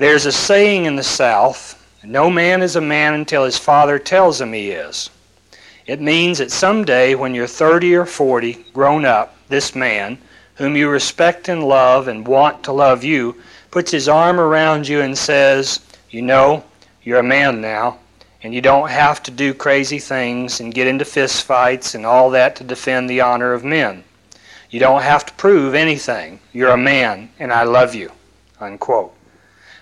There's a saying in the South no man is a man until his father tells him he is. It means that someday when you're 30 or 40, grown up, this man, whom you respect and love and want to love you, puts his arm around you and says, You know, you're a man now, and you don't have to do crazy things and get into fist fights and all that to defend the honor of men. You don't have to prove anything. You're a man, and I love you. Unquote.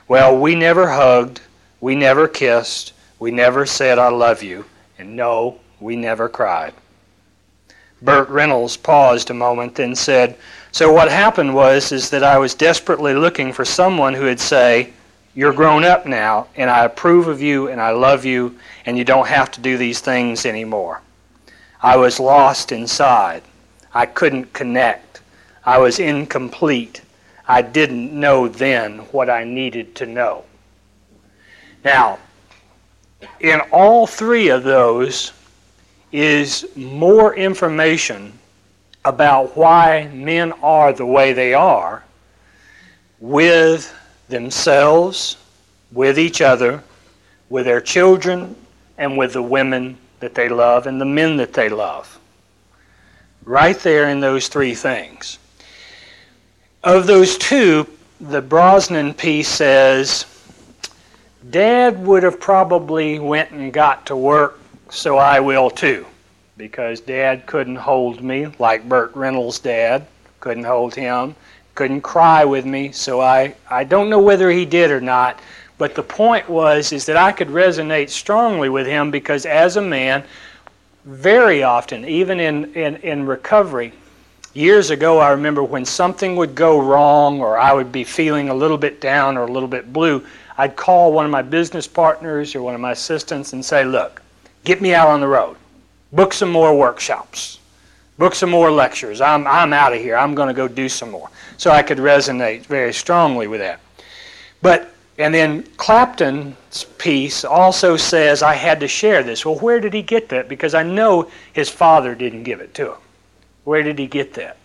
Well, we never hugged, we never kissed, we never said I love you, and no, we never cried. Burt Reynolds paused a moment, then said, So what happened was is that I was desperately looking for someone who would say, You're grown up now, and I approve of you, and I love you, and you don't have to do these things anymore. I was lost inside. I couldn't connect. I was incomplete. I didn't know then what I needed to know. Now, in all three of those is more information about why men are the way they are with themselves, with each other, with their children, and with the women that they love and the men that they love. Right there in those three things. Of those two, the Brosnan piece says, Dad would have probably went and got to work, so I will too. Because Dad couldn't hold me like Burt Reynolds' dad couldn't hold him, couldn't cry with me, so I, I don't know whether he did or not, but the point was is that I could resonate strongly with him because as a man, very often, even in, in, in recovery, years ago I remember when something would go wrong or I would be feeling a little bit down or a little bit blue, I'd call one of my business partners or one of my assistants and say, look, get me out on the road. Book some more workshops. Book some more lectures. I'm, I'm out of here. I'm going to go do some more. So I could resonate very strongly with that. But, and then Clapton's piece also says I had to share this. Well, where did he get that? Because I know his father didn't give it to him. Where did he get that?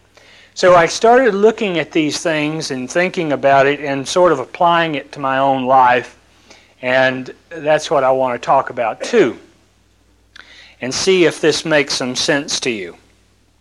So I started looking at these things and thinking about it and sort of applying it to my own life. And that's what I want to talk about too. And see if this makes some sense to you.